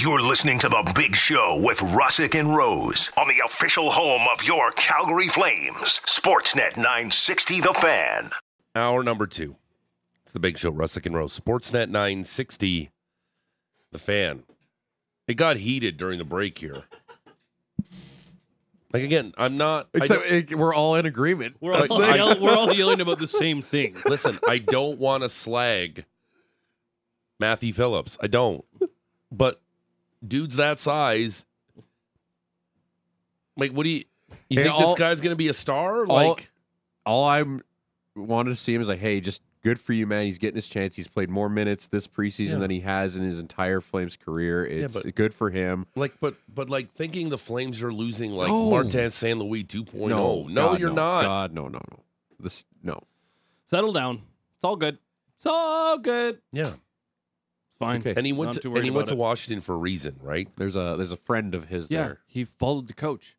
You're listening to The Big Show with Russick and Rose on the official home of your Calgary Flames, Sportsnet 960 The Fan. Hour number two. It's The Big Show, Russick and Rose, Sportsnet 960 The Fan. It got heated during the break here. Like again, I'm not. Except it, we're all in agreement. We're all, Like, I- yell- we're all yelling about the same thing. Listen, I don't want to slag Matthew Phillips. I don't. But dudes that size, like, what do you? You Hey, think all- this guy's going to be a star? Like, all I wanted to see him is like, hey, just good for you, man. He's getting his chance. He's played more minutes this preseason Yeah. than he has in his entire Flames career. It's but- good for him. like, but, but, like, thinking the Flames are losing like No. Martin St. Louis 2.0. No, No, God, you're no. not. God, no, no, no. This no. Settle down. It's all good. It's all good. Yeah, It's fine. Okay. and he went Not to and he went to it. Washington for a reason, right? There's a there's a friend of his Yeah, there. he followed the coach.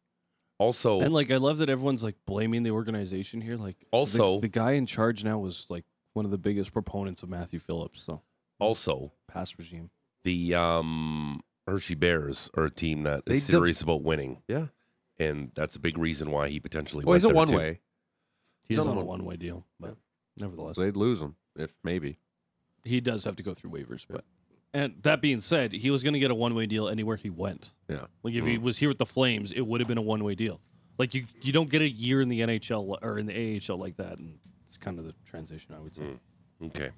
Also, And like I love that everyone's like blaming the organization here. Like Also- the, guy in charge now was like one of the biggest proponents of Matthew Phillips. So also past regime. the um, Hershey Bears are a team that They is de- serious about winning, Yeah. and that's a big reason why he potentially. Well, went he's a one too. way. He's He's on on a one- one way deal, but nevertheless, So they'd lose him if maybe. he does have to go through waivers. But and that being said, he was going to get a one way deal anywhere he went. Yeah. Like if he Mm. was here with the Flames, it would have been a one way deal. Like you, you don't get a year in the NHL or in the AHL like that, and it's kind of the transition, I would say. Mm. Okay.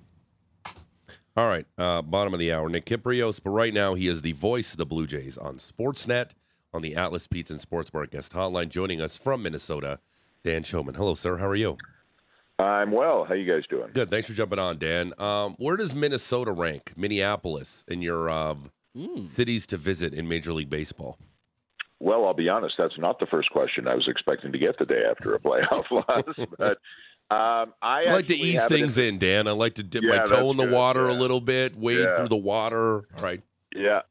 All right. Uh, bottom of the hour, Nick Kypreos. But right now, he is the voice of the Blue Jays on Sportsnet on the Atlas Pizza and Sports Bar guest hotline. Joining us from Minnesota, Dan Shulman. Hello, sir. How are you? I'm well. How you guys doing? Good. Thanks for jumping on, Dan. Um, where does Minnesota rank, Minneapolis, in your um, Mm. cities to visit in Major League Baseball? Well, I'll be honest. That's not the first question I was expecting to get the day after a playoff loss. But um, I, I like to ease things in, Dan. I like to dip my toe in the that's good, water a little bit, wade Yeah. through the water. All right. Yeah.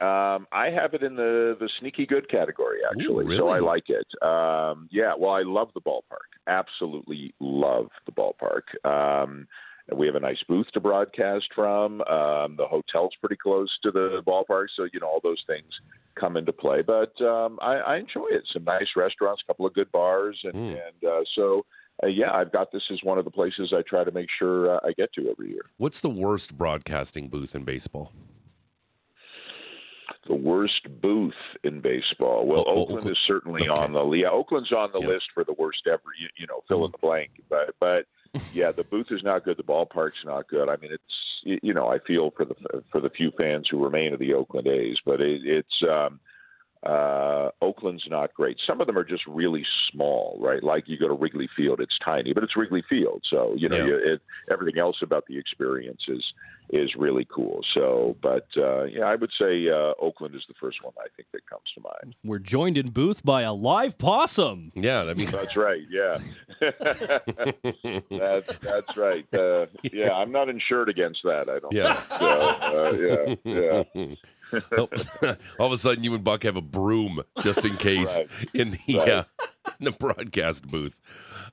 Um, I have it in the the sneaky good category actually, Ooh, so I like it. Um, yeah, well, I love the ballpark. Absolutely love the ballpark. Um, we have a nice booth to broadcast from. Um, the hotel's pretty close to the ballpark, so you know all those things come into play. But um, I, I enjoy it. Some nice restaurants, a couple of good bars, and, Mm. and uh, so uh, yeah, I've got this as one of the places I try to make sure uh, I get to every year. What's the worst broadcasting booth in baseball? The worst booth in baseball. Well, Oh, oh, Oakland Oakland. is certainly Okay. on the yeah. Oakland's on the Yeah. list for the worst ever. You, you know, fill in the blank. But but yeah, the booth is not good. The ballpark's not good. I mean, it's you you know I feel for the for the few fans who remain of the Oakland A's, but it, it's. um uh Oakland's not great. Some of them are just really small, right? Like you go to Wrigley Field, it's tiny, but it's Wrigley Field, so you know Yeah. you, it, everything else about the experience is is really cool. So, but uh, yeah, I would say uh, Oakland is the first one I think that comes to mind. We're joined in booth by a live possum. Yeah, I mean, That's right. Yeah, that's that's right. Uh, yeah, I'm not insured against that. I don't. Yeah. think. So, uh, yeah, yeah. All of a sudden, you and Buck have a broom just in case Right. in the Right. uh, in the broadcast booth.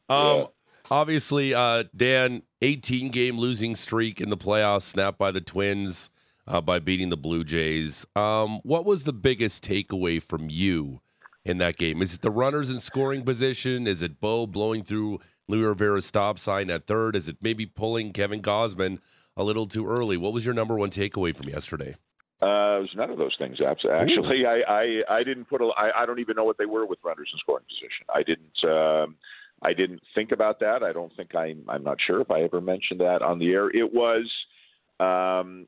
Um, Obviously, uh, Dan, 18 game losing streak in the playoffs, snapped by the Twins uh, by beating the Blue Jays. Um, what was the biggest takeaway from you in that game? Is it the runners in scoring position? Is it Bo blowing through Luis Rivera's stop sign at third? Is it maybe pulling Kevin Gausman a little too early? What was your number one takeaway from yesterday? Uh, it was none of those things. Actually, I, I I didn't put a. I, I don't even know what they were with runners in scoring position. I didn't. Um, I didn't think about that. I don't think I'm. I'm not sure if I ever mentioned that on the air. It was um,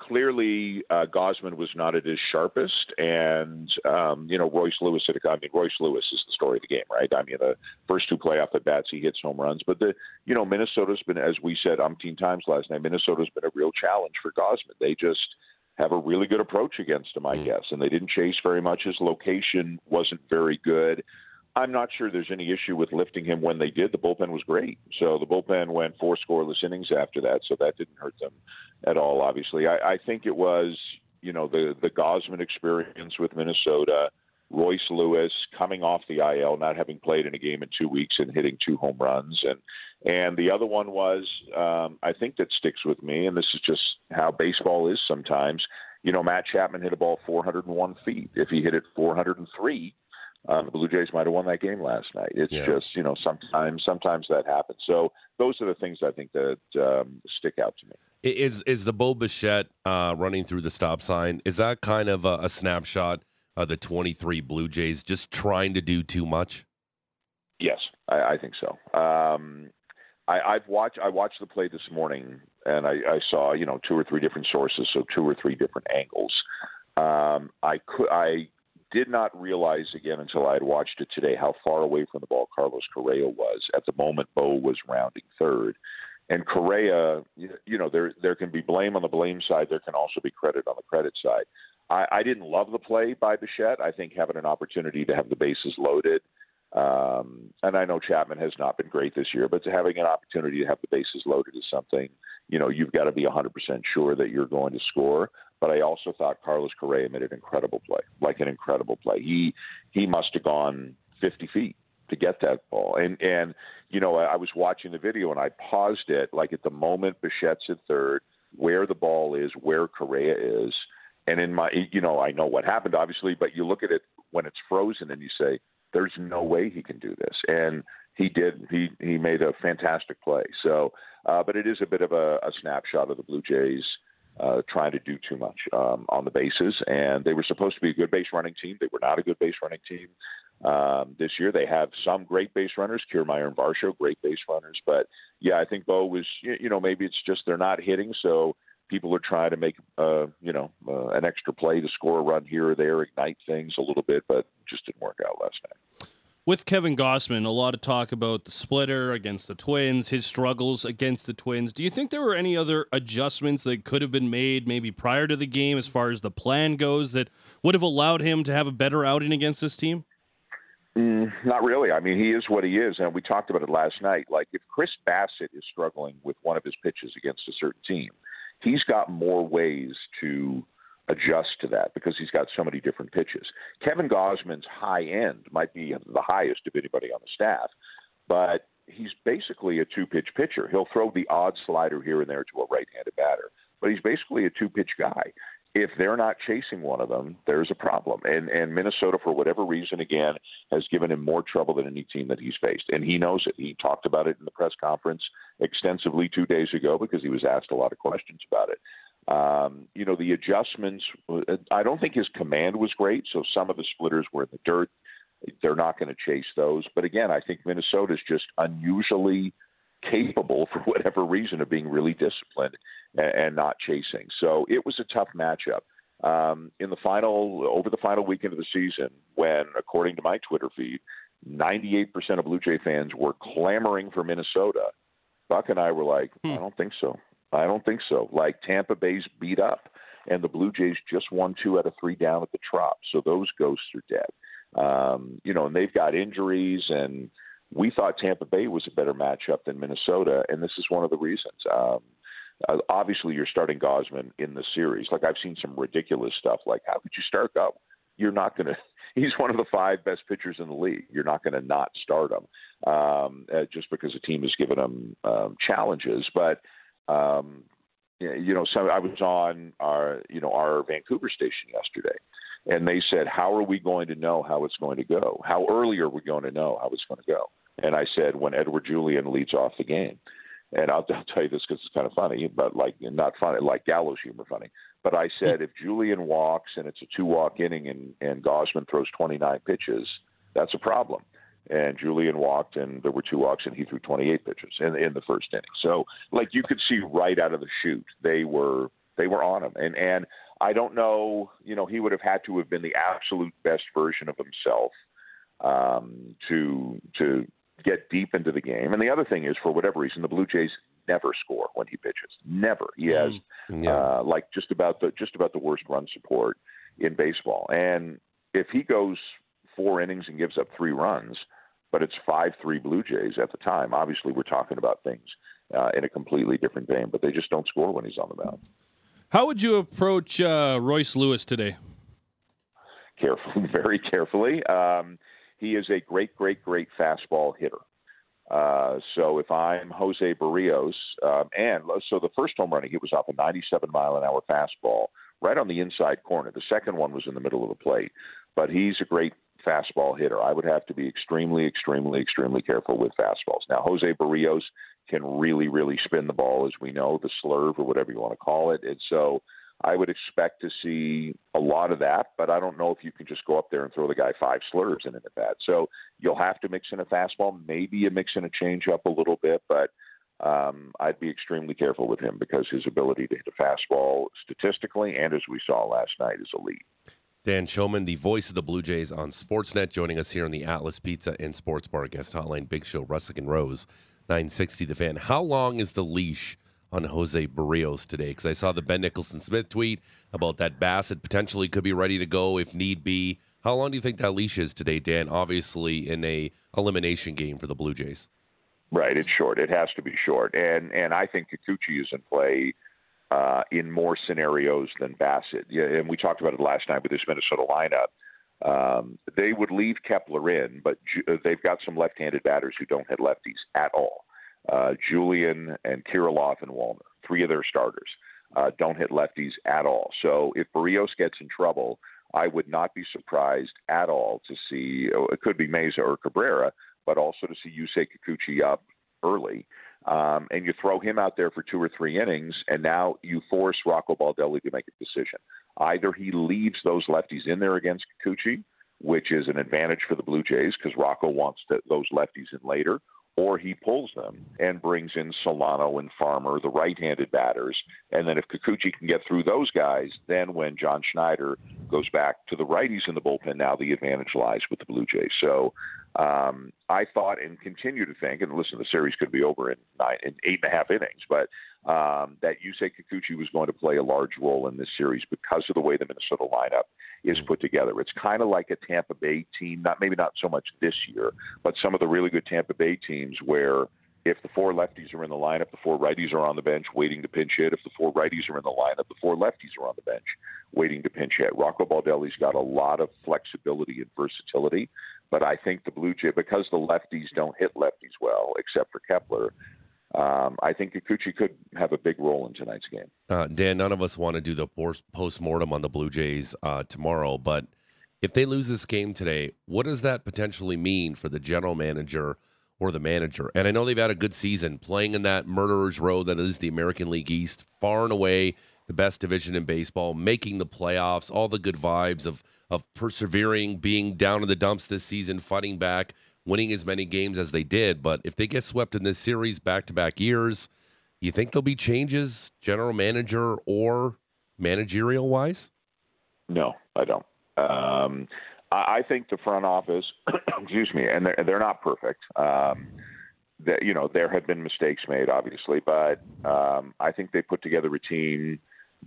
clearly uh, Gausman was not at his sharpest, and um, you know Royce Lewis had. I mean, Royce Lewis is the story of the game, right? I mean, the first two playoff at bats, he hits home runs, but the you know Minnesota's been, as we said umpteen times last night, Minnesota's been a real challenge for Gausman. They just have a really good approach against him, I Mm. guess, and they didn't chase very much. His location wasn't very good. I'm not sure there's any issue with lifting him when they did. The bullpen was great. So the bullpen went four scoreless innings after that, so that didn't hurt them at all, obviously. I, I think it was, you know, the, the Gausman experience with Minnesota, Royce Lewis coming off the IL, not having played in a game in two weeks and hitting two home runs. And and the other one was, um, I think that sticks with me, and this is just how baseball is sometimes. you know, Matt Chapman hit a ball 401 feet. If he hit it 403, um, the Blue Jays might have won that game last night. It's Yeah. just you know sometimes sometimes that happens. So those are the things I think that um, stick out to me. Is is the Bo Bichette uh, running through the stop sign? Is that kind of a, a snapshot of the 23 Blue Jays just trying to do too much? Yes, I, I think so. Um, I, I've watched I watched the play this morning, and I, I saw you know two or three different sources, so two or three different angles. Um, I could I did not realize again until I had watched it today how far away from the ball Carlos Correa was at the moment. Bo was rounding third, and Correa, you know, there there can be blame on the blame side. There can also be credit on the credit side. I, I didn't love the play by Bichette. I think having an opportunity to have the bases loaded. Um, and I know Chapman has not been great this year, but having an opportunity to have the bases loaded is something, you know, you've got to be 100% sure that you're going to score. But I also thought Carlos Correa made an incredible play, like an incredible play. He he must have gone 50 feet to get that ball. And and you know, I, I was watching the video and I paused it, like at the moment Bichette's at third, where the ball is, where Correa is. And in my, you know, I know what happened, obviously, but you look at it when it's frozen and you say, there's no way he can do this. And he did. He he made a fantastic play. So, uh, but it is a bit of a, a snapshot of the Blue Jays uh, trying to do too much um, on the bases. And they were supposed to be a good base running team. They were not a good base running team um, this year. They have some great base runners, Kiermaier and Varsho, great base runners. But yeah, I think Bo was. You you know, maybe it's just they're not hitting, so people are trying to make uh, you know uh, an extra play to score a run here or there, ignite things a little bit, but just didn't work out last night. With Kevin Gausman, a lot of talk about the splitter against the Twins, his struggles against the Twins. Do you think there were any other adjustments that could have been made maybe prior to the game as far as the plan goes that would have allowed him to have a better outing against this team? Mm, not really. I mean, he is what he is, and we talked about it last night. Like if Chris Bassitt is struggling with one of his pitches against a certain team, he's got more ways to adjust to that because he's got so many different pitches. Kevin Gausman's high end might be the highest of anybody on the staff, but he's basically a two pitch pitcher. He'll throw the odd slider here and there to a right handed batter, but he's basically a two pitch guy. If they're not chasing one of them, there's a problem. And and Minnesota, for whatever reason, again, has given him more trouble than any team that he's faced. And he knows it. He talked about it in the press conference extensively two days ago because he was asked a lot of questions about it. Um, you know, the adjustments, I don't think his command was great. So some of the splitters were in the dirt. They're not going to chase those. But again, I think Minnesota's just unusually capable, for whatever reason, of being really disciplined and, and not chasing. So it was a tough matchup. Um, in the final, over the final weekend of the season, when, according to my Twitter feed, 98% of Blue Jay fans were clamoring for Minnesota, Buck and I were like, I don't think so. I don't think so. Like Tampa Bay's beat up, and the Blue Jays just won two out of three down at the Trop, so those ghosts are dead. Um, you know, and they've got injuries, and we thought Tampa Bay was a better matchup than Minnesota, and this is one of the reasons. Um, uh, obviously, you're starting Gausman in the series. Like I've seen some ridiculous stuff. Like how could you start Go? You're not going to. He's one of the five best pitchers in the league. You're not going to not start him um, uh, just because the team has given him um, challenges, but um, you know, so I was on our, you know, our Vancouver station yesterday, and they said, "How are we going to know how it's going to go? How early are we going to know how it's going to go?" And I said, "When Edouard Julien leads off the game." And I'll, I'll tell you this because it's kind of funny, but like not funny, like gallows humor funny. But I said, if Julien walks and it's a two-walk inning, and and Gausman throws 29 pitches, that's a problem and Julien walked, and there were two walks, and he threw 28 pitches in in the first inning. So, like you could see right out of the chute, they were they were on him, and and I don't know, you know, he would have had to have been the absolute best version of himself um, to to get deep into the game. And the other thing is, for whatever reason, the Blue Jays never score when he pitches. Never. He has Yeah. uh, like just about the just about the worst run support in baseball. And if he goes four innings and gives up three runs, but it's five three Blue Jays at the time. Obviously, we're talking about things uh, in a completely different vein, but they just don't score when he's on the mound. How would you approach uh, Royce Lewis today? Carefully, very carefully. Um, he is a great, great, great fastball hitter. Uh, so if I'm Jose Berrios, um, and so the first home run he hit was off a 97 mile an hour fastball right on the inside corner. The second one was in the middle of the plate, but he's a great fastball hitter. I would have to be extremely, extremely, extremely careful with fastballs. Now, Jose Berrios can really, really spin the ball, as we know, the slurve or whatever you want to call it. And so I would expect to see a lot of that, but I don't know if you can just go up there and throw the guy five slurs in at bat. So you'll have to mix in a fastball, maybe you mix in a changeup a little bit, but um, I'd be extremely careful with him because his ability to hit a fastball statistically and as we saw last night is elite. Dan Shulman, the voice of the Blue Jays on Sportsnet, joining us here on the Atlas Pizza and Sports Bar guest hotline. Big Show, Russick and Rose, 960 The Fan. How long is the leash on Jose Berrios today? Because I saw the Ben Nicholson Smith tweet about that Bassitt potentially could be ready to go if need be. How long do you think that leash is today, Dan? Obviously, in a elimination game for the Blue Jays. Right, it's short. It has to be short, and and I think Kikuchi is in play uh, in more scenarios than Bassitt. Yeah, and we talked about it last night with this Minnesota lineup. Um, they would leave Kepler in, but uh, they've got some left-handed batters who don't hit lefties at all. Uh, Julien and Kirilloff and Wallner, three of their starters, uh, don't hit lefties at all. So if Berrios gets in trouble, I would not be surprised at all to see oh, it could be Mesa or Cabrera, but also to see Yusei Kikuchi up early um, and you throw him out there for two or three innings, and now you force Rocco Baldelli to make a decision. Either he leaves those lefties in there against Kikuchi, which is an advantage for the Blue Jays because Rocco wants to, those lefties in later, or he pulls them and brings in Solano and Farmer, the right-handed batters, and then if Kikuchi can get through those guys, then when John Schneider goes back to the righties in the bullpen, now the advantage lies with the Blue Jays. So um, I thought and continue to think, and listen, the series could be over in nine, in eight and a half innings, but um, that Yusei Kikuchi was going to play a large role in this series because of the way the Minnesota lineup is put together. It's kind of like a Tampa Bay team, not maybe not so much this year, but some of the really good Tampa Bay teams where if the four lefties are in the lineup, the four righties are on the bench waiting to pinch hit. If the four righties are in the lineup, the four lefties are on the bench waiting to pinch hit. Rocco Baldelli's got a lot of flexibility and versatility but I think the Blue Jay, because the lefties don't hit lefties well, except for Kepler, um, I think Kikuchi could have a big role in tonight's game. Uh, Dan, none of us want to do the post mortem on the Blue Jays uh, tomorrow, but if they lose this game today, what does that potentially mean for the general manager or the manager? And I know they've had a good season playing in that murderer's row that is the American League East, far and away the best division in baseball, making the playoffs, all the good vibes of of persevering, being down in the dumps this season, fighting back, winning as many games as they did. But if they get swept in this series back to back years, you think there'll be changes, general manager or managerial wise? No, I don't. Um, I think the front office, excuse me, and they're, they're not perfect. Um, that you know there have been mistakes made, obviously, but um, I think they put together a team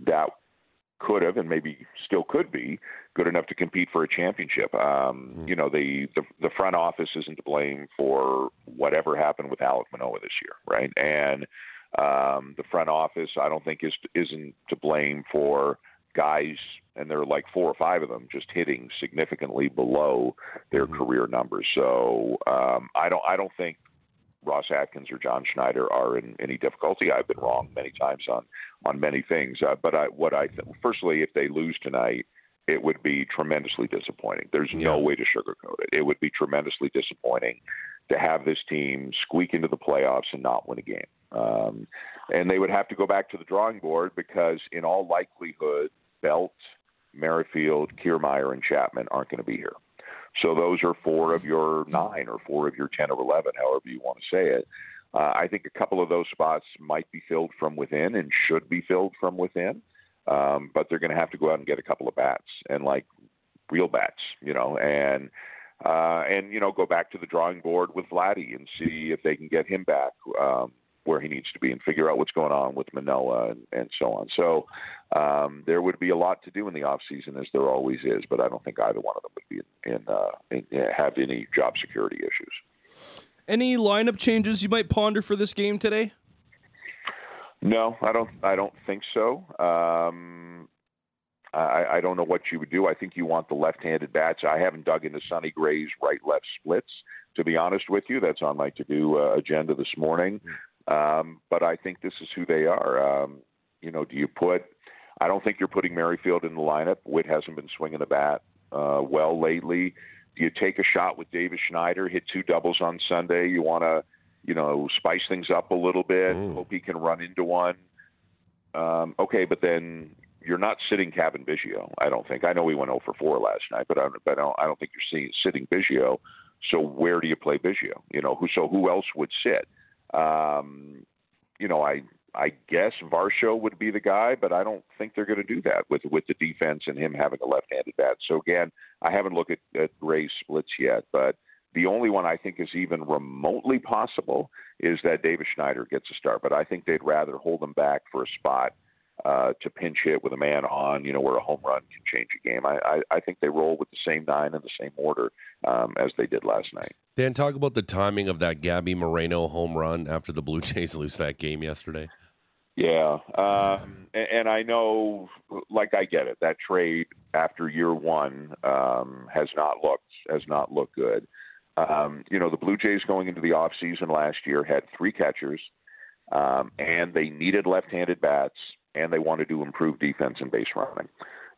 that could have and maybe still could be good enough to compete for a championship. Um, mm. You know, the, the the front office isn't to blame for whatever happened with Alec Manoah this year, right? And um, the front office, I don't think is isn't to blame for guys, and there are like four or five of them just hitting significantly below their mm-hmm. career numbers. So um, I don't I don't think Ross Atkins or John Schneider are in any difficulty. I've been wrong many times on on many things, uh, but I, what I th- firstly, if they lose tonight, it would be tremendously disappointing. There's yeah. no way to sugarcoat it. It would be tremendously disappointing to have this team squeak into the playoffs and not win a game. Um, and they would have to go back to the drawing board because, in all likelihood, Belt, Merrifield, Kiermaier, and Chapman aren't going to be here. So those are four of your nine or four of your 10 or 11, however you want to say it. Uh, I think a couple of those spots might be filled from within and should be filled from within, um, but they're going to have to go out and get a couple of bats and like real bats, you know, and uh, and you know go back to the drawing board with Vladdy and see if they can get him back. Um, where he needs to be and figure out what's going on with Manoah and, and so on. So um, there would be a lot to do in the off season, as there always is. But I don't think either one of them would be in, in, uh, in have any job security issues. Any lineup changes you might ponder for this game today? No, I don't. I don't think so. Um, I, I don't know what you would do. I think you want the left-handed bats. I haven't dug into Sonny Gray's right-left splits. To be honest with you, that's on my to-do uh, agenda this morning. Um, but I think this is who they are. Um, you know, do you put I don't think you're putting Merrifield in the lineup. Whit hasn't been swinging the bat uh, well lately. Do you take a shot with Davis Schneider, hit two doubles on Sunday? You want to, you know, spice things up a little bit, Mm. hope he can run into one. Um, okay, but then you're not sitting Cavan Biggio. I don't think. I know he went 0 for 4 last night, but I don't, but I don't, I don't think you're seeing, sitting Biggio. So where do you play Biggio? You know, who? So who else would sit? Um, you know, I I guess Varsho would be the guy, but I don't think they're going to do that with with the defense and him having a left-handed bat. So again, I haven't looked at, at Gray's splits yet, but the only one I think is even remotely possible is that David Schneider gets a start. But I think they'd rather hold him back for a spot uh, to pinch hit with a man on, you know, where a home run can change a game. I, I, I think they roll with the same nine in the same order um, as they did last night. Dan, talk about the timing of that Gabby Moreno home run after the Blue Jays lose that game yesterday. Yeah, um, and, and I know, like I get it. That trade after year one um, has not looked has not looked good. Um, you know, the Blue Jays going into the off season last year had three catchers, um, and they needed left-handed bats, and they wanted to improve defense and base running.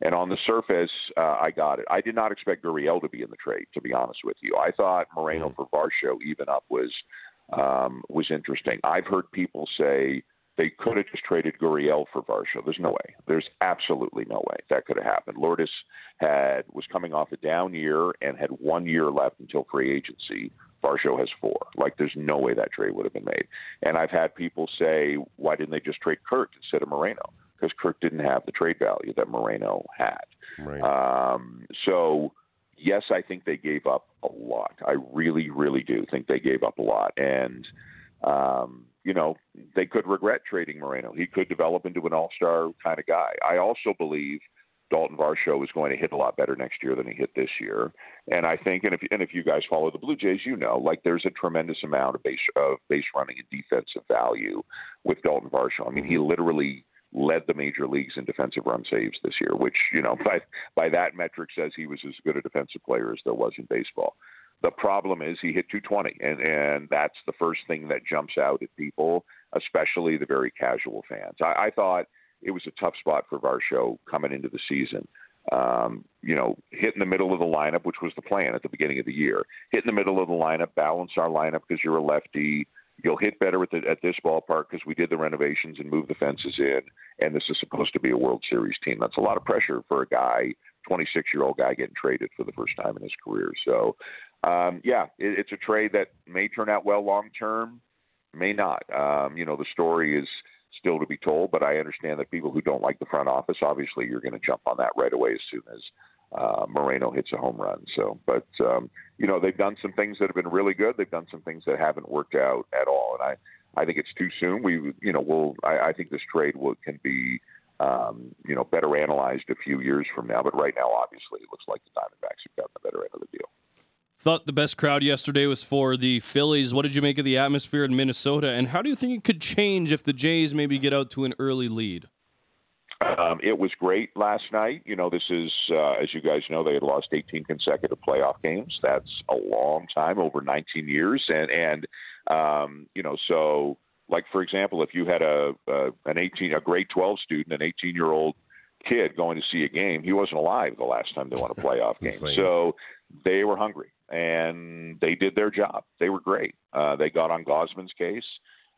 And on the surface, uh, I got it. I did not expect Gurriel to be in the trade, to be honest with you. I thought Moreno for Varsho even up was um, was interesting. I've heard people say they could have just traded Gurriel for Varsho. There's no way. There's absolutely no way that could have happened. Lourdes had was coming off a down year and had one year left until free agency. Varsho has four. Like there's no way that trade would have been made. And I've had people say, why didn't they just trade Kirk instead of Moreno? Because Kirk didn't have the trade value that Moreno had. Right. Um, so, yes, I think they gave up a lot. I really, really do think they gave up a lot. And, um, you know, they could regret trading Moreno. He could develop into an all star kind of guy. I also believe Dalton Varsho is going to hit a lot better next year than he hit this year. And I think, and if and if you guys follow the Blue Jays, you know, like there's a tremendous amount of base of base running and defensive value with Dalton Varsho. I mean, he literally led the major leagues in defensive run saves this year, which you know by by that metric says he was as good a defensive player as there was in baseball. The problem is he hit 220, and and that's the first thing that jumps out at people, especially the very casual fans. I, I thought it was a tough spot for Varsho coming into the season. Um, you know, hit in the middle of the lineup, which was the plan at the beginning of the year. Hit in the middle of the lineup, balance our lineup because you're a lefty. You'll hit better at, the, at this ballpark because we did the renovations and moved the fences in, and this is supposed to be a World Series team. That's a lot of pressure for a guy, 26 year old guy, getting traded for the first time in his career. So, um, yeah, it, it's a trade that may turn out well long term, may not. Um, you know, the story is still to be told, but I understand that people who don't like the front office, obviously, you're going to jump on that right away as soon as uh, Moreno hits a home run. So, but um, you know, they've done some things that have been really good. They've done some things that haven't worked out at all, and I, I think it's too soon. We, you know, we'll. I, I think this trade will can be. Um, you know, better analyzed a few years from now, but right now, obviously, it looks like the Diamondbacks have gotten the better end of the deal. Thought the best crowd yesterday was for the Phillies. What did you make of the atmosphere in Minnesota? And how do you think it could change if the Jays maybe get out to an early lead? Um, it was great last night. You know, this is, uh, as you guys know, they had lost 18 consecutive playoff games. That's a long time, over 19 years, and and um, you know, so like for example, if you had a, a an 18, a grade 12 student, an 18 year old kid going to see a game, he wasn't alive the last time they won a playoff game. Insane. So they were hungry and they did their job. They were great. Uh, they got on Gausman's case.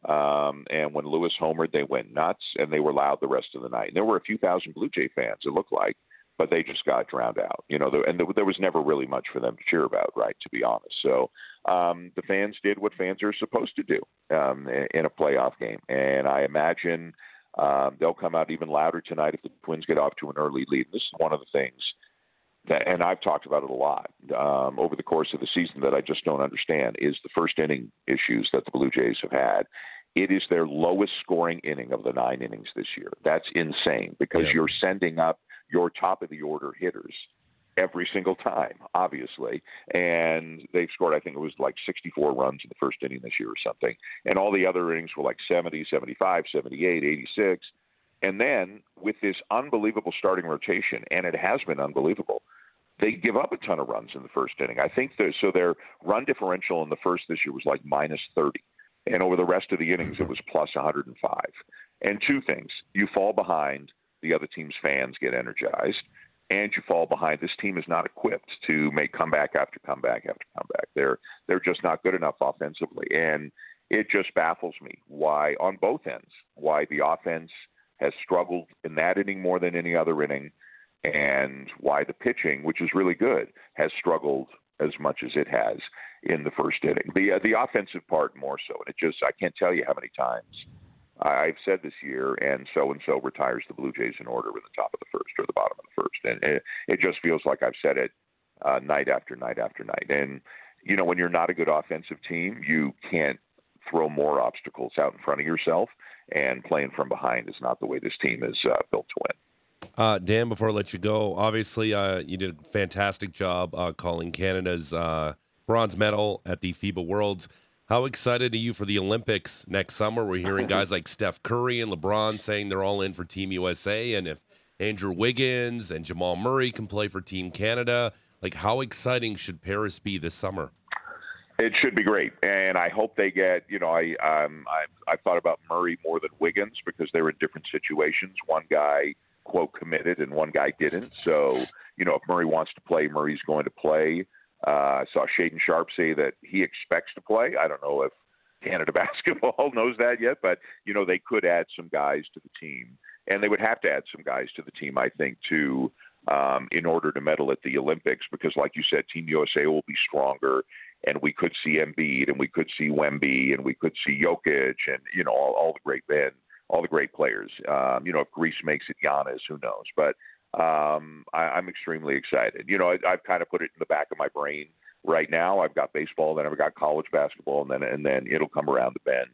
Um, and when Lewis homered, they went nuts and they were loud the rest of the night. And there were a few thousand Blue Jay fans, it looked like, but they just got drowned out. You know, and there, was never really much for them to cheer about, right? To be honest. So um, the fans did what fans are supposed to do um, in, a playoff game, and I imagine um, they'll come out even louder tonight if the Twins get off to an early lead. This is one of the things and I've talked about it a lot um, over the course of the season that I just don't understand is the first inning issues that the Blue Jays have had. It is their lowest scoring inning of the nine innings this year. That's insane because Yeah. you're sending up your top of the order hitters every single time, obviously. And they've scored, I think it was like 64 runs in the first inning this year or something. And all the other innings were like 70, 75, 78, 86. And then with this unbelievable starting rotation, and it has been unbelievable, they give up a ton of runs in the first inning. I think so their run differential in the first this year was like minus 30. And over the rest of the innings, it was plus 105. And two things you fall behind the other team's fans get energized, and you fall behind. This team is not equipped to make comeback after comeback after comeback. They're they're just not good enough offensively, and it just baffles me why on both ends why the offense has struggled in that inning more than any other inning, and why the pitching, which is really good, has struggled as much as it has in the first inning. The uh, the offensive part more so, and it just I can't tell you how many times I've said this year, and so and so retires the Blue Jays in order with the top of the first or the bottom of the first, and it, it just feels like I've said it uh, night after night after night. And you know, when you're not a good offensive team, you can't throw more obstacles out in front of yourself, and playing from behind is not the way this team is uh, built to win. Uh, Dan, before I let you go, obviously uh, you did a fantastic job uh, calling Canada's uh, bronze medal at the FIBA Worlds. How excited are you for the Olympics next summer? We're hearing guys like Steph Curry and LeBron saying they're all in for Team USA, and if Andrew Wiggins and Jamal Murray can play for Team Canada, like how exciting should Paris be this summer? It should be great, and I hope they get. You know, I um, I I thought about Murray more than Wiggins because they're in different situations. One guy quote committed, and one guy didn't. So you know, if Murray wants to play, Murray's going to play. Uh, I saw Shaedon Sharpe say that he expects to play. I don't know if Canada basketball knows that yet, but you know they could add some guys to the team, and they would have to add some guys to the team, I think, to um, in order to medal at the Olympics, because like you said, Team USA will be stronger, and we could see Embiid, and we could see Wemby, and we could see Jokic, and you know all, all the great men, all the great players. Um, you know, if Greece makes it, Giannis, who knows? But um, I, I'm extremely excited. You know, I, I've kind of put it in the back of my brain right now. I've got baseball, then I've got college basketball, and then and then it'll come around the bend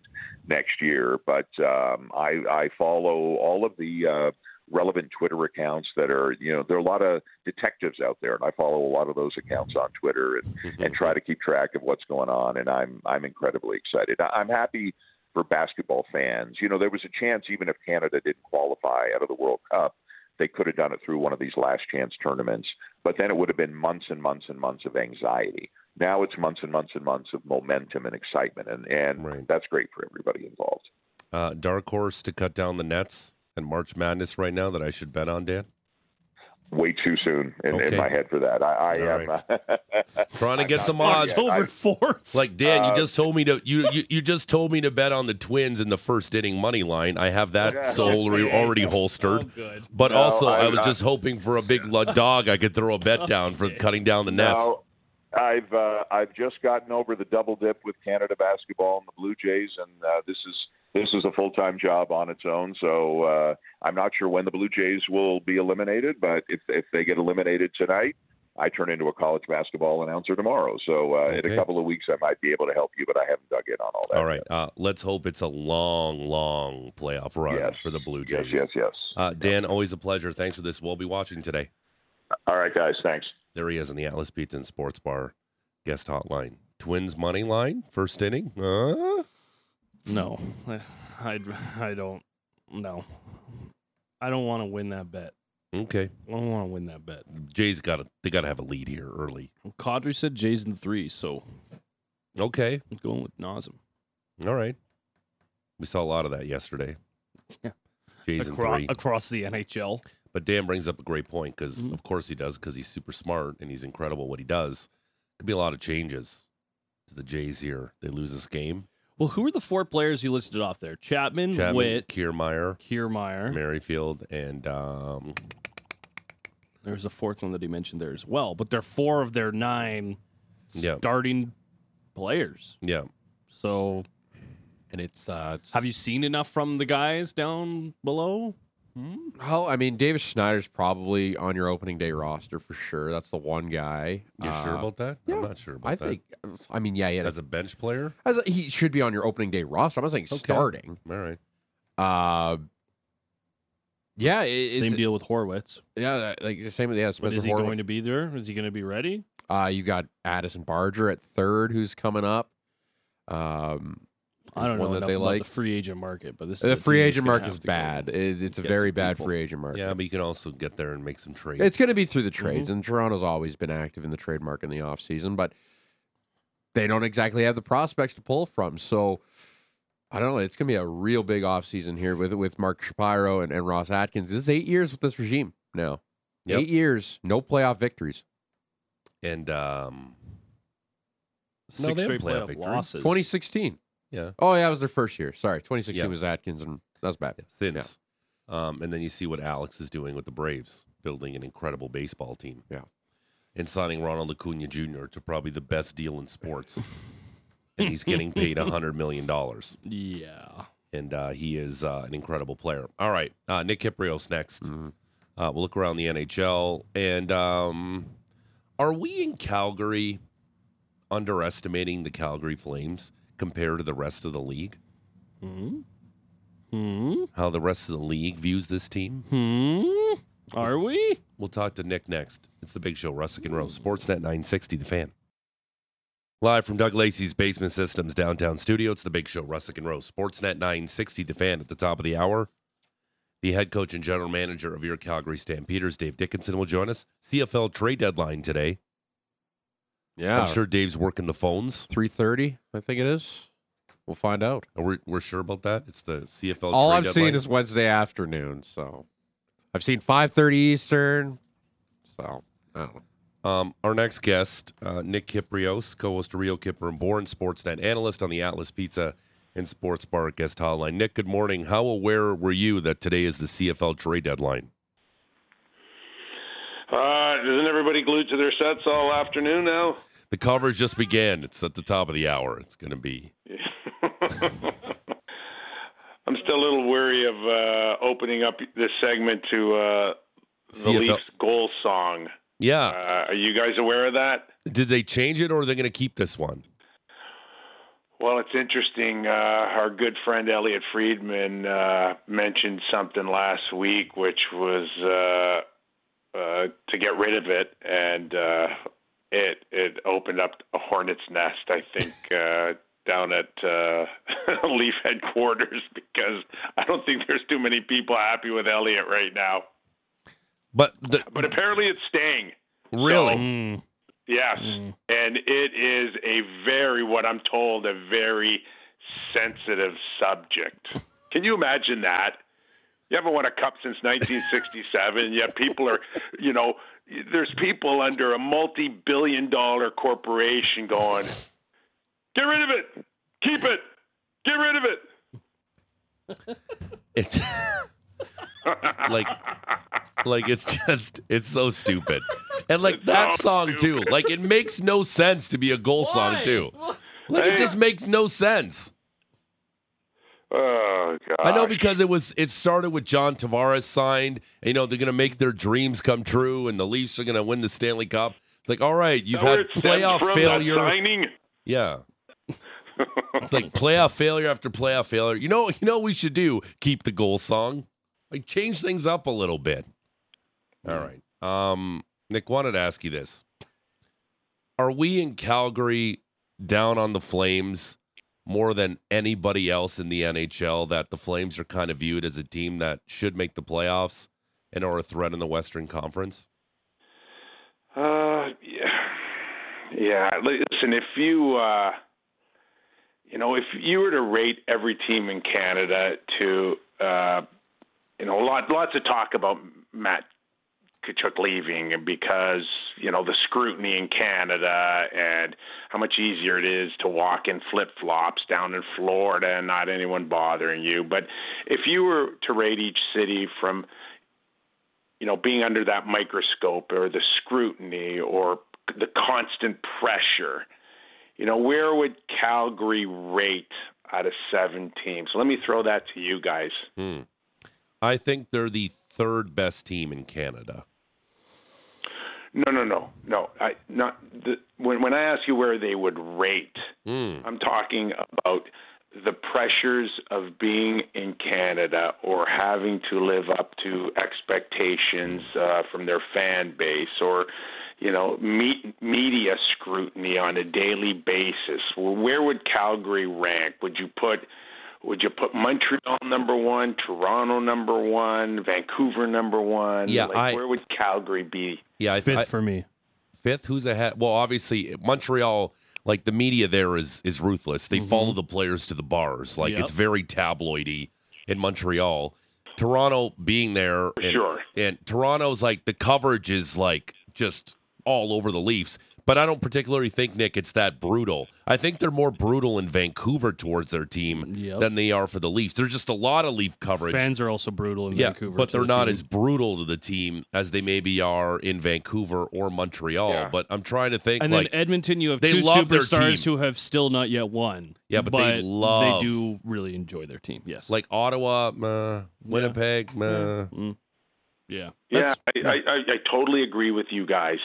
next year. But um, I, I follow all of the uh, relevant Twitter accounts that are, you know, there are a lot of detectives out there, and I follow a lot of those accounts on Twitter and, and try to keep track of what's going on. And I'm I'm incredibly excited. I'm happy for basketball fans. You know, there was a chance even if Canada didn't qualify out of the World Cup, they could have done it through one of these last chance tournaments. But then it would have been months and months and months of anxiety. Now it's months and months and months of momentum and excitement, and and Right. that's great for everybody involved. Uh, dark horse to cut down the nets and March Madness right now that I should bet on, Dan? Way too soon in, Okay. in my head for that. I, I All am Trying to get some odds. yet. I- October fourth. Like Dan, you Uh, just told me to you, you you just told me to bet on the Twins in the first inning money line. I have that Yeah. so already, already holstered. Oh, good. But No, also, I, I- was I- just hoping for a big dog I could throw a bet down for cutting down the nets. No, I've uh, I've just gotten over the double dip with Canada basketball and the Blue Jays, and uh, this is this is a full time job on its own. So uh, I'm not sure when the Blue Jays will be eliminated, but if if they get eliminated tonight. I turn into a college basketball announcer tomorrow, so uh, in a couple of weeks I might be able to help you, but I haven't dug in on all that. All right, uh, let's hope it's a long, long playoff run Yes. for the Blue Jays. yes, yes. Uh, Dan, always a pleasure. Thanks for this. We'll be watching today. All right, guys. Thanks. There he is in the Atlas Pizza and Sports Bar guest hotline. Twins money line, first inning. Uh? No, I I don't. No, I don't want to win that bet. Okay, I don't want to win that bet. Jay's got to they got to have a lead here early. Kadri said Jays in three, so Okay, I'm going with Nazem. all right. We saw a lot of that yesterday. Yeah. Jays in three. across the NHL. But Dan brings up a great point because, Mhm. of course, he does because he's super smart and he's incredible what he does. Could be a lot of changes to the Jays here. They lose this game. Well, who are the four players you listed off there? Chapman, Chapman, Whit, Kiermaier, Kiermaier. Merrifield, and um, There's a fourth one that he mentioned there as well, but they're four of their nine Yeah. starting players. yeah, So, And it's, uh, it's have you seen enough from the guys down below? Hmm? Oh, I mean, Davis Schneider's probably on your opening day roster for sure. That's the one guy. you sure Uh, about that? yeah, I'm not sure about that. I that. think. I mean, yeah, yeah. As a bench player, As a, he should be on your opening day roster. I'm not saying Okay. starting. all right. Uh, yeah, it, Same deal with Horwitz. yeah, like the same. Yeah, But Spencer is he Horwitz. going to be there? Is he going to be ready? Uh, you got Addison Barger at third, who's coming up. Um, I don't there's know that they about like. the free agent market, but this is The a free agent market is bad. It, it's a very bad people. free agent market. Yeah, but you can also get there and make some trades. It's going to be through the Mm-hmm. trades, and Toronto's always been active in the trade market in the offseason, but they don't exactly have the prospects to pull from. So I don't know. It's going to be a real big offseason here with with Mark Shapiro and, and Ross Atkins. This is eight years with this regime now. Yep. Eight years, no playoff victories. And um, Six they straight haven't played a playoff victory. losses. 2016. Yeah, Oh, yeah, it was their first year. Sorry. 2016 Yeah. was Atkins, and that's bad. since. Um, and then you see what Alex is doing with the Braves, building an incredible baseball team. Yeah. And signing Ronald Acuna Jr. to probably the best deal in sports. and he's getting paid $100 million. Yeah. And uh, he is uh, an incredible player. All right. Uh, Nick Kypreos next. Uh, we'll look around the NHL. And um, are we in Calgary underestimating the Calgary Flames compared to the rest of the league? Hmm. Hmm. How the rest of the league views this team? Hmm. Are we? We'll talk to Nick next. It's the Big Show, Russick and Rose, Sportsnet 960, The Fan. Live from Doug Lacey's Basement Systems downtown studio, it's the Big Show, Russick and Rose, Sportsnet 960, The Fan. At the top of the hour, the head coach and general manager of your Calgary Stampeders, Dave Dickenson, will join us. CFL trade deadline today. Yeah. I'm sure Dave's working the phones. 3:30, I think it is. We'll find out. Are we, we're sure about that? It's the CFL All I'm deadline. seeing is Wednesday afternoon, so I've seen 5:30 Eastern. So I don't know. Um, our next guest, uh, Nick Kypreos, co-host of Real Kyper and Bourne, Sportsnet analyst on the Atlas Pizza and Sports Bar guest hotline. Nick, good morning. How aware were you that today is the CFL trade deadline? Uh, isn't everybody glued to their sets all afternoon now? The coverage just began. It's at the top of the hour. It's going to be. I'm still a little weary of uh, opening up this segment to uh, the CFL. Leafs goal song. Yeah. Uh, are you guys aware of that? Did they change it or are they going to keep this one? Well, it's interesting. Uh, our good friend Elliotte Friedman uh, mentioned something last week, which was uh, to get rid of it, and uh, it it opened up a hornet's nest. I think uh, down at uh, Leaf headquarters because I don't think there's too many people happy with Elliotte right now. But the, But apparently, it's staying. really, Hmm. Yes, and it is a very, what I'm told, a very sensitive subject. Can you imagine that? You haven't won a cup since 1967, yet people are, you know, there's people under a multi-billion-dollar corporation going, "Get rid of it, keep it, get rid of it." it's like, like it's just, it's so stupid. And like that so song too. Like it makes no sense to be a goal song too. Like it just makes no sense. Oh I know because it was it started with John Tavares signed. And, you know they're going to make their dreams come true, and the Leafs are going to win the Stanley Cup. It's like, all right, you've where had playoff failure. signing? Yeah, it's like playoff failure after playoff failure. You know, you know, what we should do keep the goal song, like change things up a little bit. All right, um, Nick wanted to ask you this: Are we in Calgary down on the Flames? More than anybody else in the NHL that the Flames are kind of viewed as a team that should make the playoffs and are a threat in the Western Conference? Uh, yeah, yeah. Listen, if you, uh, you know, if you were to rate every team in Canada to, uh, you know, lot, lots of talk about Matt Tkachuk leaving because you know the scrutiny in Canada and how much easier it is to walk in flip flops down in Florida and not anyone bothering you. But if you were to rate each city from you know, being under that microscope or the scrutiny or the constant pressure, you know, where would Calgary rate out of seven teams? Let me throw that to you guys. Hmm. I think they're the third best team in Canada. No, no, no, no. I not the, when when I ask you where they would rate, Hmm. I'm talking about the pressures of being in Canada or having to live up to expectations uh, from their fan base or you know me- media scrutiny on a daily basis. Well, where would Calgary rank? Would you put would you put Montreal number one, Toronto number one, Vancouver number one? Yeah, like, I- where would Calgary be? Yeah, I, Fifth I, for me. fifth. Who's ahead? Well, obviously Montreal like the media there is is ruthless. They follow mm-hmm. the players to the bars. Like Yep. it's very tabloidy in Montreal. Toronto being there, and, sure. and Toronto's like the coverage is like just all over the Leafs. But I don't particularly think Nick it's that brutal. I think they're more brutal in Vancouver towards their team Yep. than they are for the Leafs. There's just a lot of Leaf coverage. Fans are also brutal in yeah, Vancouver. but they're too, not too. as brutal to the team as they maybe are in Vancouver or Montreal. Yeah. But I'm trying to think And like then Edmonton, you have they two love superstars who have still not yet won. Yeah, but they love- They do really enjoy their team. Yes. like Ottawa, meh, Winnipeg, meh. Mm. yeah. Yeah, That's- I, I, I, I totally agree with you guys.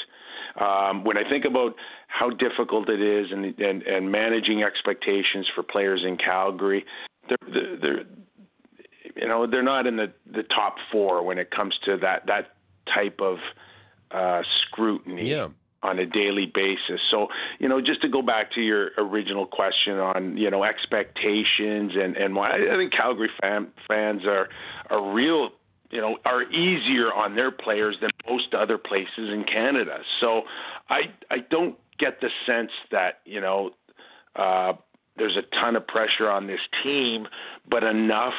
Um, when I think about how difficult it is and, and, and managing expectations for players in Calgary, they're, they're, they're you know they're not in the, the top four when it comes to that that type of uh, scrutiny Yeah. on a daily basis. So, you know, just to go back to your original question on, you know, expectations and and why I think Calgary fan, fans are are real, you know, are easier on their players than most other places in Canada. So, I I don't get the sense that, you know, uh there's a ton of pressure on this team, but enough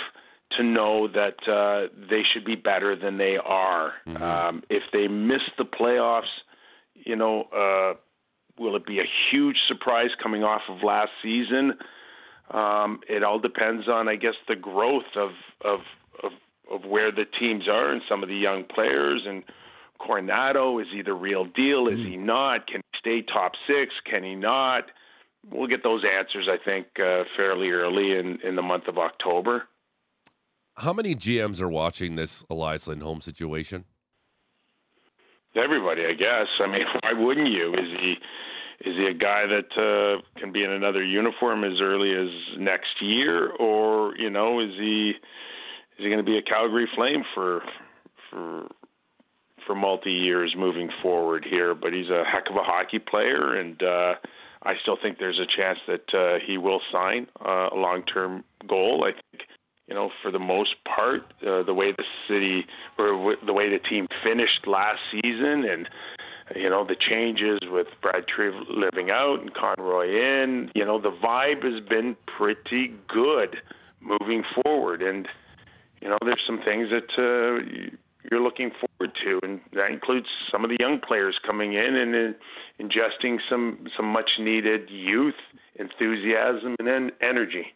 to know that uh, they should be better than they are. Um, if they miss the playoffs, you know, uh, will it be a huge surprise coming off of last season? Um, it all depends on, I guess, the growth of of of, of where the teams are and some of the young players. And Coronato is he the real deal? Is he not? Can he stay top six? Can he not? We'll get those answers, I think, uh, fairly early in in the month of October. How many GMs are watching this Elias Lindholm situation? Everybody, I guess. I mean, why wouldn't you? Is he is he a guy that uh, can be in another uniform as early as next year, or you know, is he he going to be a Calgary Flame for for for multi years moving forward here? But he's a heck of a hockey player, and uh, I still think there's a chance that uh, he will sign uh, a long term goal. I think you know, for the most part, uh, the way the city or w- the way the team finished last season, and you know the changes with Brad Triv living out and Conroy in, you know, the vibe has been pretty good moving forward, and you know, there's some things that uh, you're looking forward to, and that includes some of the young players coming in and uh, ingesting some some much needed youth, enthusiasm, and en- energy.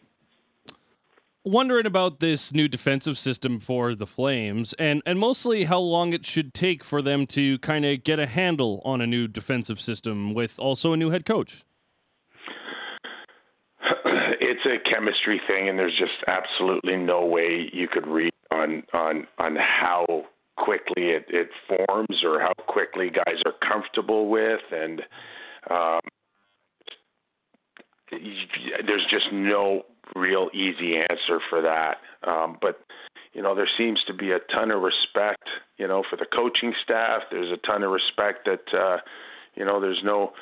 wondering about this new defensive system for the Flames and, and mostly how long it should take for them to kind of get a handle on a new defensive system with also a new head coach. A chemistry thing, and there's just absolutely no way you could read on on on how quickly it, it forms or how quickly guys are comfortable with, and um, there's just no real easy answer for that. Um, but you know, there seems to be a ton of respect, you know, for the coaching staff. There's a ton of respect that uh, you know, there's no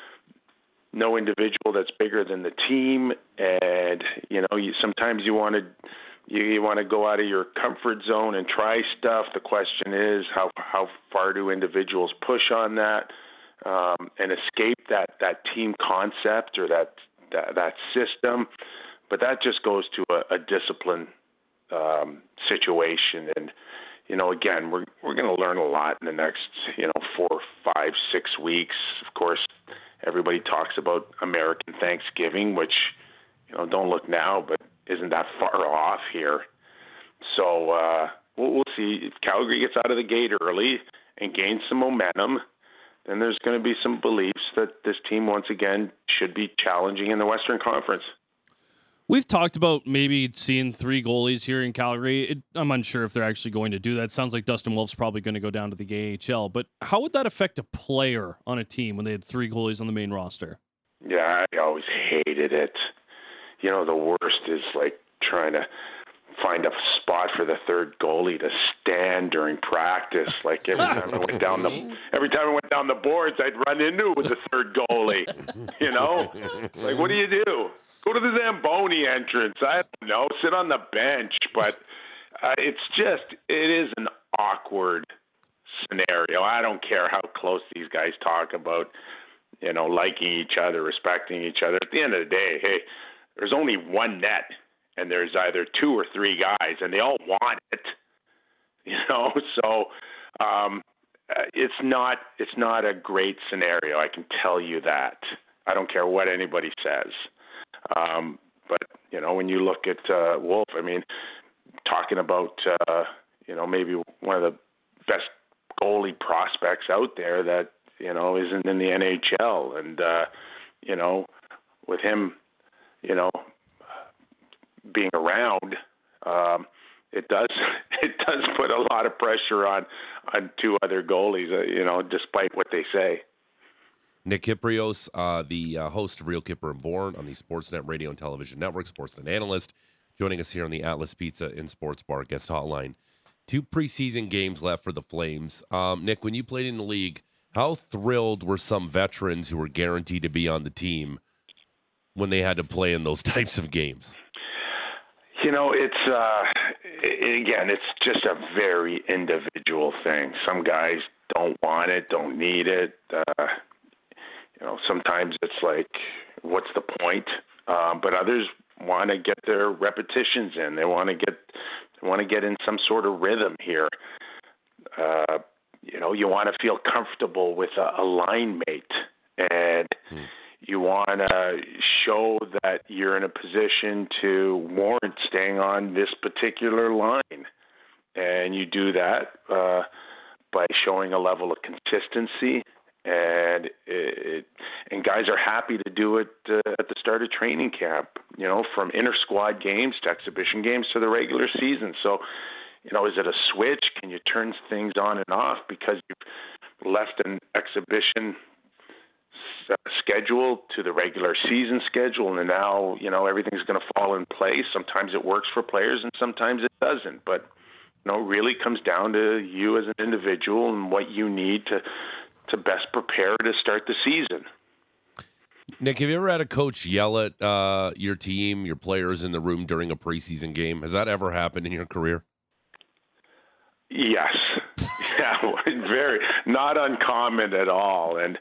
no individual that's bigger than the team. And you know you sometimes you want to you, you want to go out of your comfort zone and try stuff. The question is how how far do individuals push on that um and escape that that team concept or that that, that system? But that just goes to a, a discipline um situation. And you know again we're we're going to learn a lot in the next you know four five six weeks. Of course everybody talks about American Thanksgiving, which you know don't look now, but isn't that far off here. So uh, we'll, we'll see if Calgary gets out of the gate early and gains some momentum. Then there's going to be some beliefs that this team once again should be challenging in the Western Conference. We've talked about maybe seeing three goalies here in Calgary. It, I'm unsure if they're actually going to do that. Sounds like Dustin Wolf's probably going to go down to the AHL. But how would that affect a player on a team when they had three goalies on the main roster? Yeah, I always hated it. You know, the worst is like trying to find a spot for the third goalie to stand during practice. Like every time I went down the every time I went down the boards, I'd run into it with the third goalie. You know, like what do you do? Go to the Zamboni entrance. I don't know. Sit on the bench, but uh, it's just it is an awkward scenario. I don't care how close these guys talk about you know, liking each other, respecting each other. At the end of the day, hey, there's only one net, and there's either two or three guys, and they all want it. You know, so um, uh, it's not it's not a great scenario. I can tell you that. I don't care what anybody says. Um, but you know, when you look at uh, Wolf, I mean, talking about uh, you know maybe one of the best goalie prospects out there that you know isn't in the NHL, and uh, you know with him, you know being around, um, it does it does put a lot of pressure on on two other goalies. Uh, you know, despite what they say. Nick Kypreos, uh, the uh, host of Real Kyper and Bourne on the Sportsnet Radio and Television Network, Sportsnet analyst, joining us here on the Atlas Pizza and Sports Bar guest hotline. Two preseason games left for the Flames. Um, Nick, when you played in the league, how thrilled were some veterans who were guaranteed to be on the team when they had to play in those types of games? You know, it's uh, again, it's just a very individual thing. Some guys don't want it, don't need it. Uh, you know, sometimes it's like, what's the point? Um, but others want to get their repetitions in. They want to get they want to get in some sort of rhythm here. Uh, you know, you want to feel comfortable with a, a line mate, and hmm. you want to show that you're in a position to warrant staying on this particular line, and you do that uh, by showing a level of consistency and it, and guys are happy to do it uh, at the start of training camp. You know, from inter squad games to exhibition games to the regular season. So, you know, is it a switch? Can you turn things on and off because you've left an exhibition uh, schedule to the regular season schedule, and now you know everything's going to fall in place. Sometimes it works for players, and sometimes it doesn't. But you know, really comes down to you as an individual and what you need to to best prepare to start the season. Nick, have you ever had a coach yell at uh, your team, your players in the room during a preseason game? Has that ever happened in your career? Yes. yeah, very not uncommon at all. And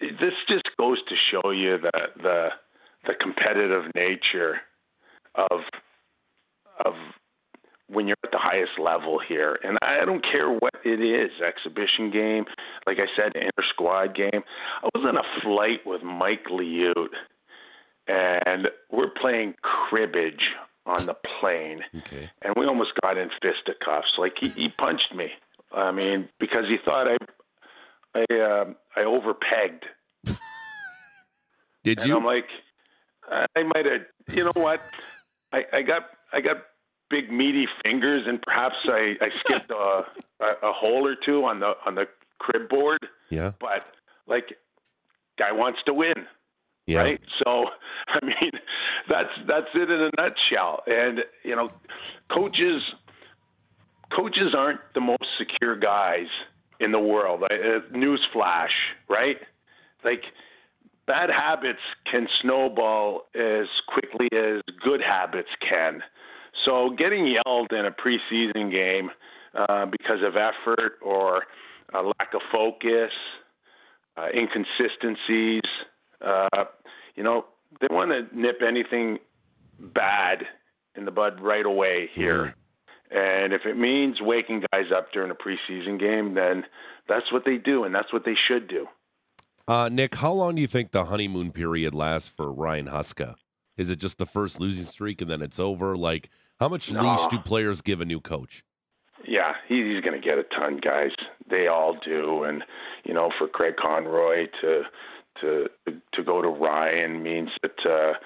this just goes to show you the the the competitive nature of of when you're at the highest level here. And I don't care what it is exhibition game, like I said, inter squad game. I was on a flight with Mike Liut, and we're playing cribbage on the plane. Okay. And we almost got in fisticuffs. Like he, he punched me. I mean, because he thought I I uh, I overpegged. Did and you? I'm like, I might have. You know what? I, I got I got big meaty fingers, and perhaps I, I skipped a, a, a hole or two on the on the crib board. Yeah. But like, guy wants to win. Yeah. Right. So, I mean, that's that's it in a nutshell. And you know, coaches coaches aren't the most secure guys in the world. Uh, newsflash, right? Like bad habits can snowball as quickly as good habits can. So getting yelled in a preseason game uh, because of effort or a lack of focus, uh, inconsistencies, uh, you know, they want to nip anything bad in the bud right away here. And if it means waking guys up during a preseason game, then that's what they do, and that's what they should do. Uh, Nick, how long do you think the honeymoon period lasts for Ryan Huska? Is it just the first losing streak and then it's over? Like, how much no. leash do players give a new coach? Yeah, he's going to get a ton, guys. They all do, and you know, for Craig Conroy to to to go to Ryan means that uh,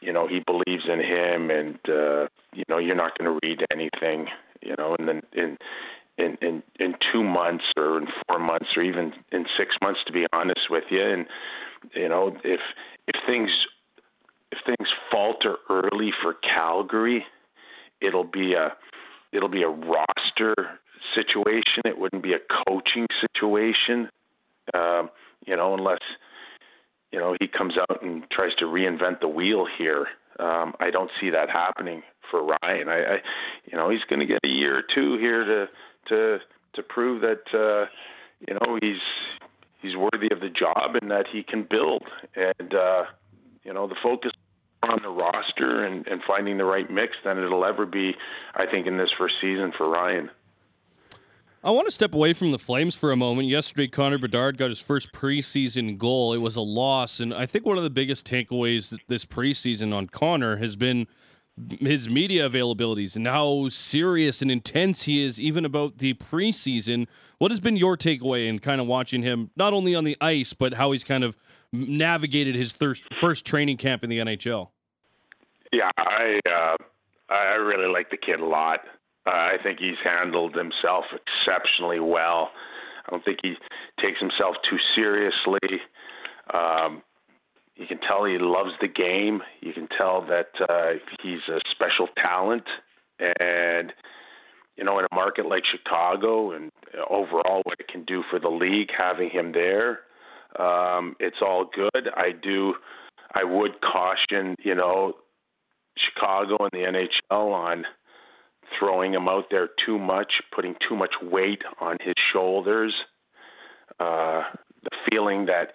you know he believes in him, and uh, you know you're not going to read anything, you know, and then in in in in two months or in four months or even in six months, to be honest with you, and you know if if things if things falter early for Calgary, it'll be a it'll be a roster situation. It wouldn't be a coaching situation, um, you know, unless you know he comes out and tries to reinvent the wheel here. Um, I don't see that happening for Ryan. I, I you know, he's going to get a year or two here to to to prove that uh, you know he's he's worthy of the job and that he can build. And uh, you know, the focus on the roster and, and finding the right mix than it'll ever be, I think, in this first season for Ryan. I want to step away from the Flames for a moment. Yesterday, Connor Bedard got his first preseason goal. It was a loss, and I think one of the biggest takeaways this preseason on Connor has been his media availabilities and how serious and intense he is, even about the preseason. What has been your takeaway in kind of watching him, not only on the ice, but how he's kind of navigated his thir- first training camp in the NHL? Yeah, I uh, I really like the kid a lot. Uh, I think he's handled himself exceptionally well. I don't think he takes himself too seriously. Um, you can tell he loves the game. You can tell that uh, he's a special talent, and you know, in a market like Chicago, and overall what it can do for the league, having him there, um, it's all good. I do. I would caution, you know, Chicago and the NHL on throwing him out there too much, putting too much weight on his shoulders. Uh, the feeling that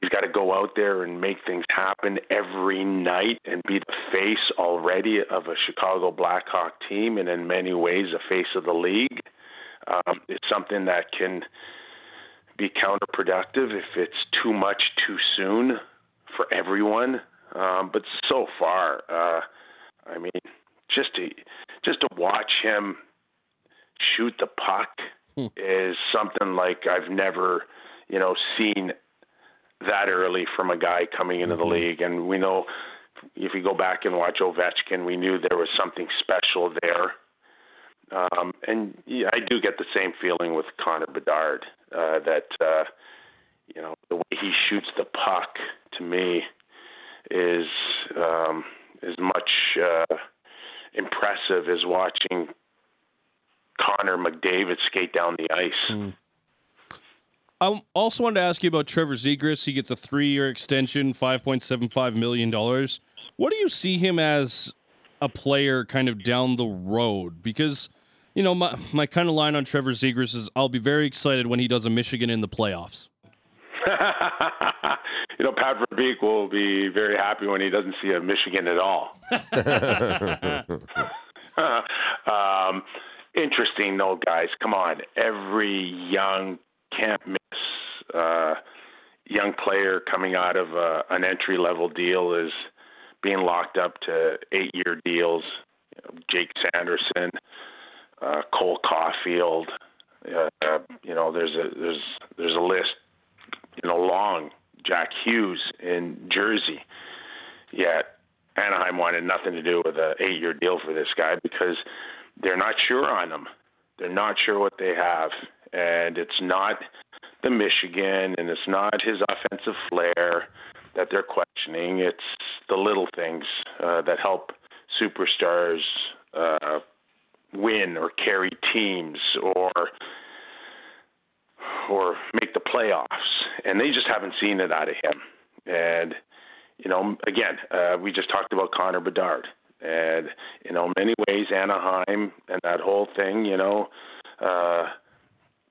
he's got to go out there and make things happen every night and be the face already of a Chicago Blackhawk team, and in many ways, the face of the league. Um, it's something that can be counterproductive if it's too much too soon for everyone. Um, but so far, uh, I mean, just to just to watch him shoot the puck hmm. is something like I've never, you know, seen that early from a guy coming into mm-hmm. the league. And we know if you go back and watch Ovechkin, we knew there was something special there. Um, and yeah, I do get the same feeling with Connor Bedard uh, that uh, you know the way he shoots the puck to me is um, much uh, impressive as watching Connor McDavid skate down the ice. Mm. I also wanted to ask you about Trevor Zegras. He gets a three-year extension, five point seven five million dollars. What do you see him as a player, kind of down the road? Because you know my my kind of line on Trevor Zegras is I'll be very excited when he does a Michigan in the playoffs. you know, Pat Verbeek will be very happy when he doesn't see a Michigan at all. um, interesting, though, guys. Come on, every young can't miss uh, young player coming out of uh, an entry level deal is being locked up to eight year deals. You know, Jake Sanderson, uh, Cole Caufield. Uh, uh, you know, there's a there's there's a list you know, long Jack Hughes in Jersey. Yet Anaheim wanted nothing to do with an eight-year deal for this guy because they're not sure on him. They're not sure what they have, and it's not the Michigan, and it's not his offensive flair that they're questioning. It's the little things uh, that help superstars uh, win or carry teams or or make the playoffs, and they just haven't seen it out of him. And you know, again, uh, we just talked about Connor Bedard, and you know, many ways, Anaheim and that whole thing, you know, uh,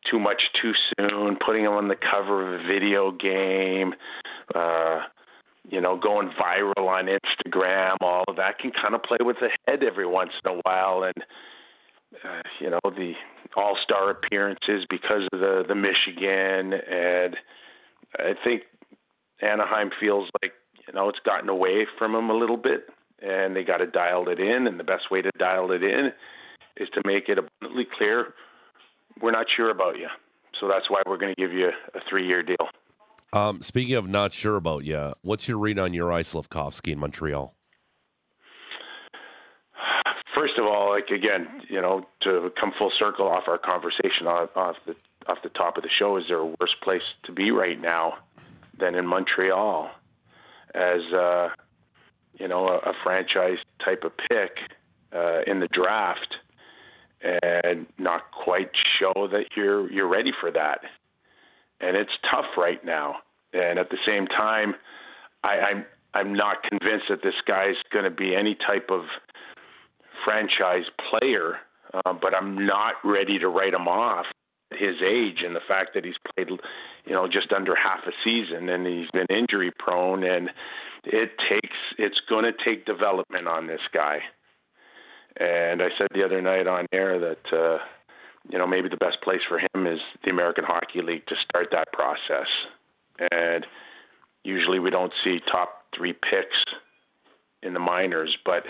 too much too soon, putting him on the cover of a video game. Uh, you know, going viral on Instagram, all of that can kind of play with the head every once in a while, and uh, you know the All Star appearances because of the the Michigan, and I think Anaheim feels like you know it's gotten away from them a little bit, and they got to dial it in, and the best way to dial it in is to make it abundantly clear we're not sure about you, so that's why we're going to give you a three year deal. Um, speaking of not sure about you, what's your read on Juraj Slafkovsky in Montreal? First of all, like again, you know, to come full circle off our conversation off, off the off the top of the show, is there a worse place to be right now than in Montreal as uh, you know a, a franchise type of pick uh, in the draft and not quite show that you're you're ready for that, and it's tough right now. And at the same time, I, I'm I'm not convinced that this guy's going to be any type of franchise player, uh, but I'm not ready to write him off. his age and the fact that he's played, you know, just under half a season and he's been injury prone and it takes it's going to take development on this guy. And I said the other night on air that uh you know maybe the best place for him is the American Hockey League to start that process. And usually we don't see top 3 picks in the minors, but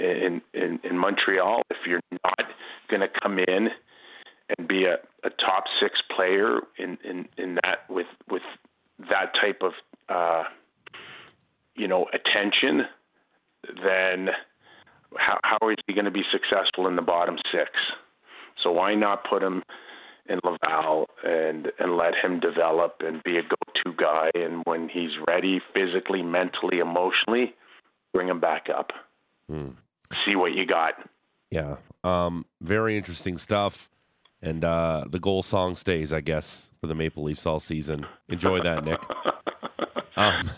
in in in Montreal if you're not going to come in and be a, a top six player in, in, in that with with that type of uh, you know attention, then how, how is he going to be successful in the bottom six? So why not put him in Laval and and let him develop and be a go-to guy? And when he's ready, physically, mentally, emotionally, bring him back up. Hmm. See what you got. Yeah. Um, very interesting stuff. And uh, the goal song stays, I guess, for the Maple Leafs all season. Enjoy that, Nick. Um,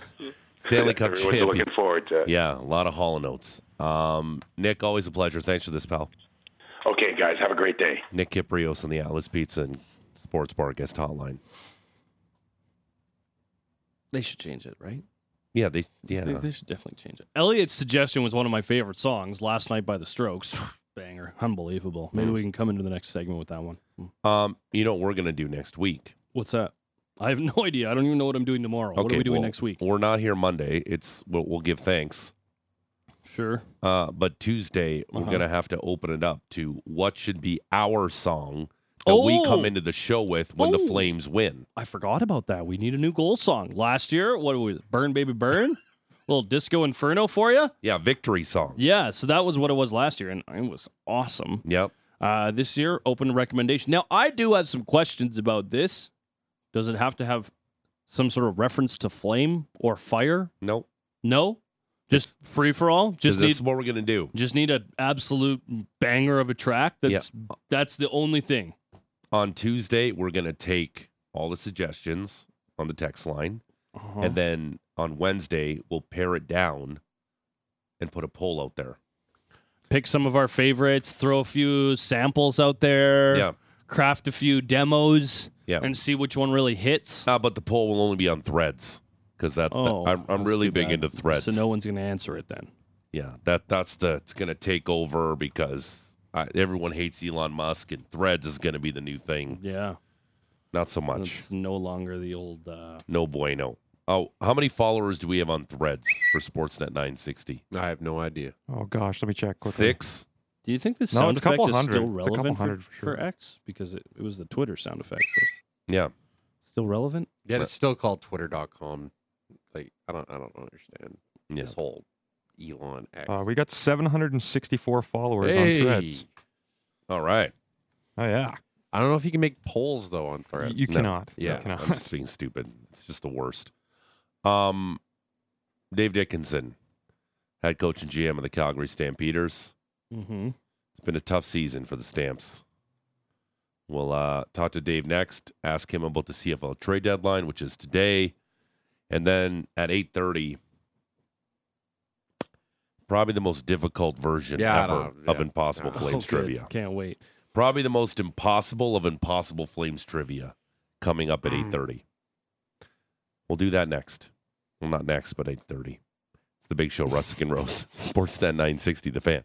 Stanley Cup Everyone's champion. looking forward to it. Yeah, a lot of Hall Notes. Um, Nick, always a pleasure. Thanks for this, pal. Okay, guys, have a great day. Nick Kypreos on the Atlas Pizza and Sports Bar guest hotline. They should change it, right? Yeah, they yeah. They, they should definitely change it. Elliotte's suggestion was one of my favorite songs, "Last Night" by the Strokes. Banger, unbelievable. Maybe Mm. we can come into the next segment with that one. Um, you know what we're gonna do next week? What's that? I have no idea. I don't even know what I'm doing tomorrow. Okay, what are we doing well, next week? We're not here Monday. It's we'll, we'll give thanks. Sure. Uh, but Tuesday we're Uh-huh. gonna have to open it up to what should be our song that we come Oh! into the show with when the Oh! Flames win. I forgot about that. We need a new goal song. Last year, what was it? Burn Baby Burn? little disco inferno for you? Yeah, victory song. Yeah, so that was what it was last year, and it was awesome. Yep. Uh, this year, open recommendation. Now, I do have some questions about this. Does it have to have some sort of reference to flame or fire? Nope. No, just free for all. Just need what we're gonna do. just need an absolute banger of a track. That's that's the only thing. On Tuesday, we're gonna take all the suggestions on the text line, Uh-huh. and then on Wednesday we'll pare it down and put a poll out there. Pick some of our favorites. Throw a few samples out there. Yeah. Craft a few demos. Yeah. And see which one really hits. Uh, but the poll will only be on threads because that, that- Oh, I'm, I'm really big bad. into threads. So no one's going to answer it then. Yeah, that that's the it's going to take over because uh, everyone hates Elon Musk and Threads is going to be the new thing. Yeah. Not so much. It's no longer the old. Uh, No bueno. Oh, how many followers do we have on Threads for Sportsnet 960? I have no idea. Oh gosh, let me check quickly. Six. do you think this No, sound it's a couple effect is still hundred. It's a relevant for, hundred for for sure. X? Because it, it was the Twitter sound effect. So Yeah. still relevant? Yeah, it's still called Twitter.com. Like I don't, I don't understand Yeah. this whole Elon X. Uh, we got 764 followers on Threads. All right. Oh yeah, I don't know if you can make polls though on Y- Threads. you No. cannot. Yeah, you cannot. I'm just being stupid. It's just the worst. Um, Dave Dickenson, head coach and GM of the Calgary Stampeders. Mm-hmm. It's been a tough season for the Stamps. We'll uh, talk to Dave next. Ask him about the CFL trade deadline, which is today, and then at eight thirty, probably the most difficult version Yeah, ever know. of Yeah. Impossible Oh, Flames good. trivia. Can't wait. Probably the most impossible of Impossible Flames trivia coming up at hmm. eight thirty. We'll do that next. Well, not next, but eight thirty. It's the Big Show, Russick and Rose, Sportsnet nine sixty, the fan.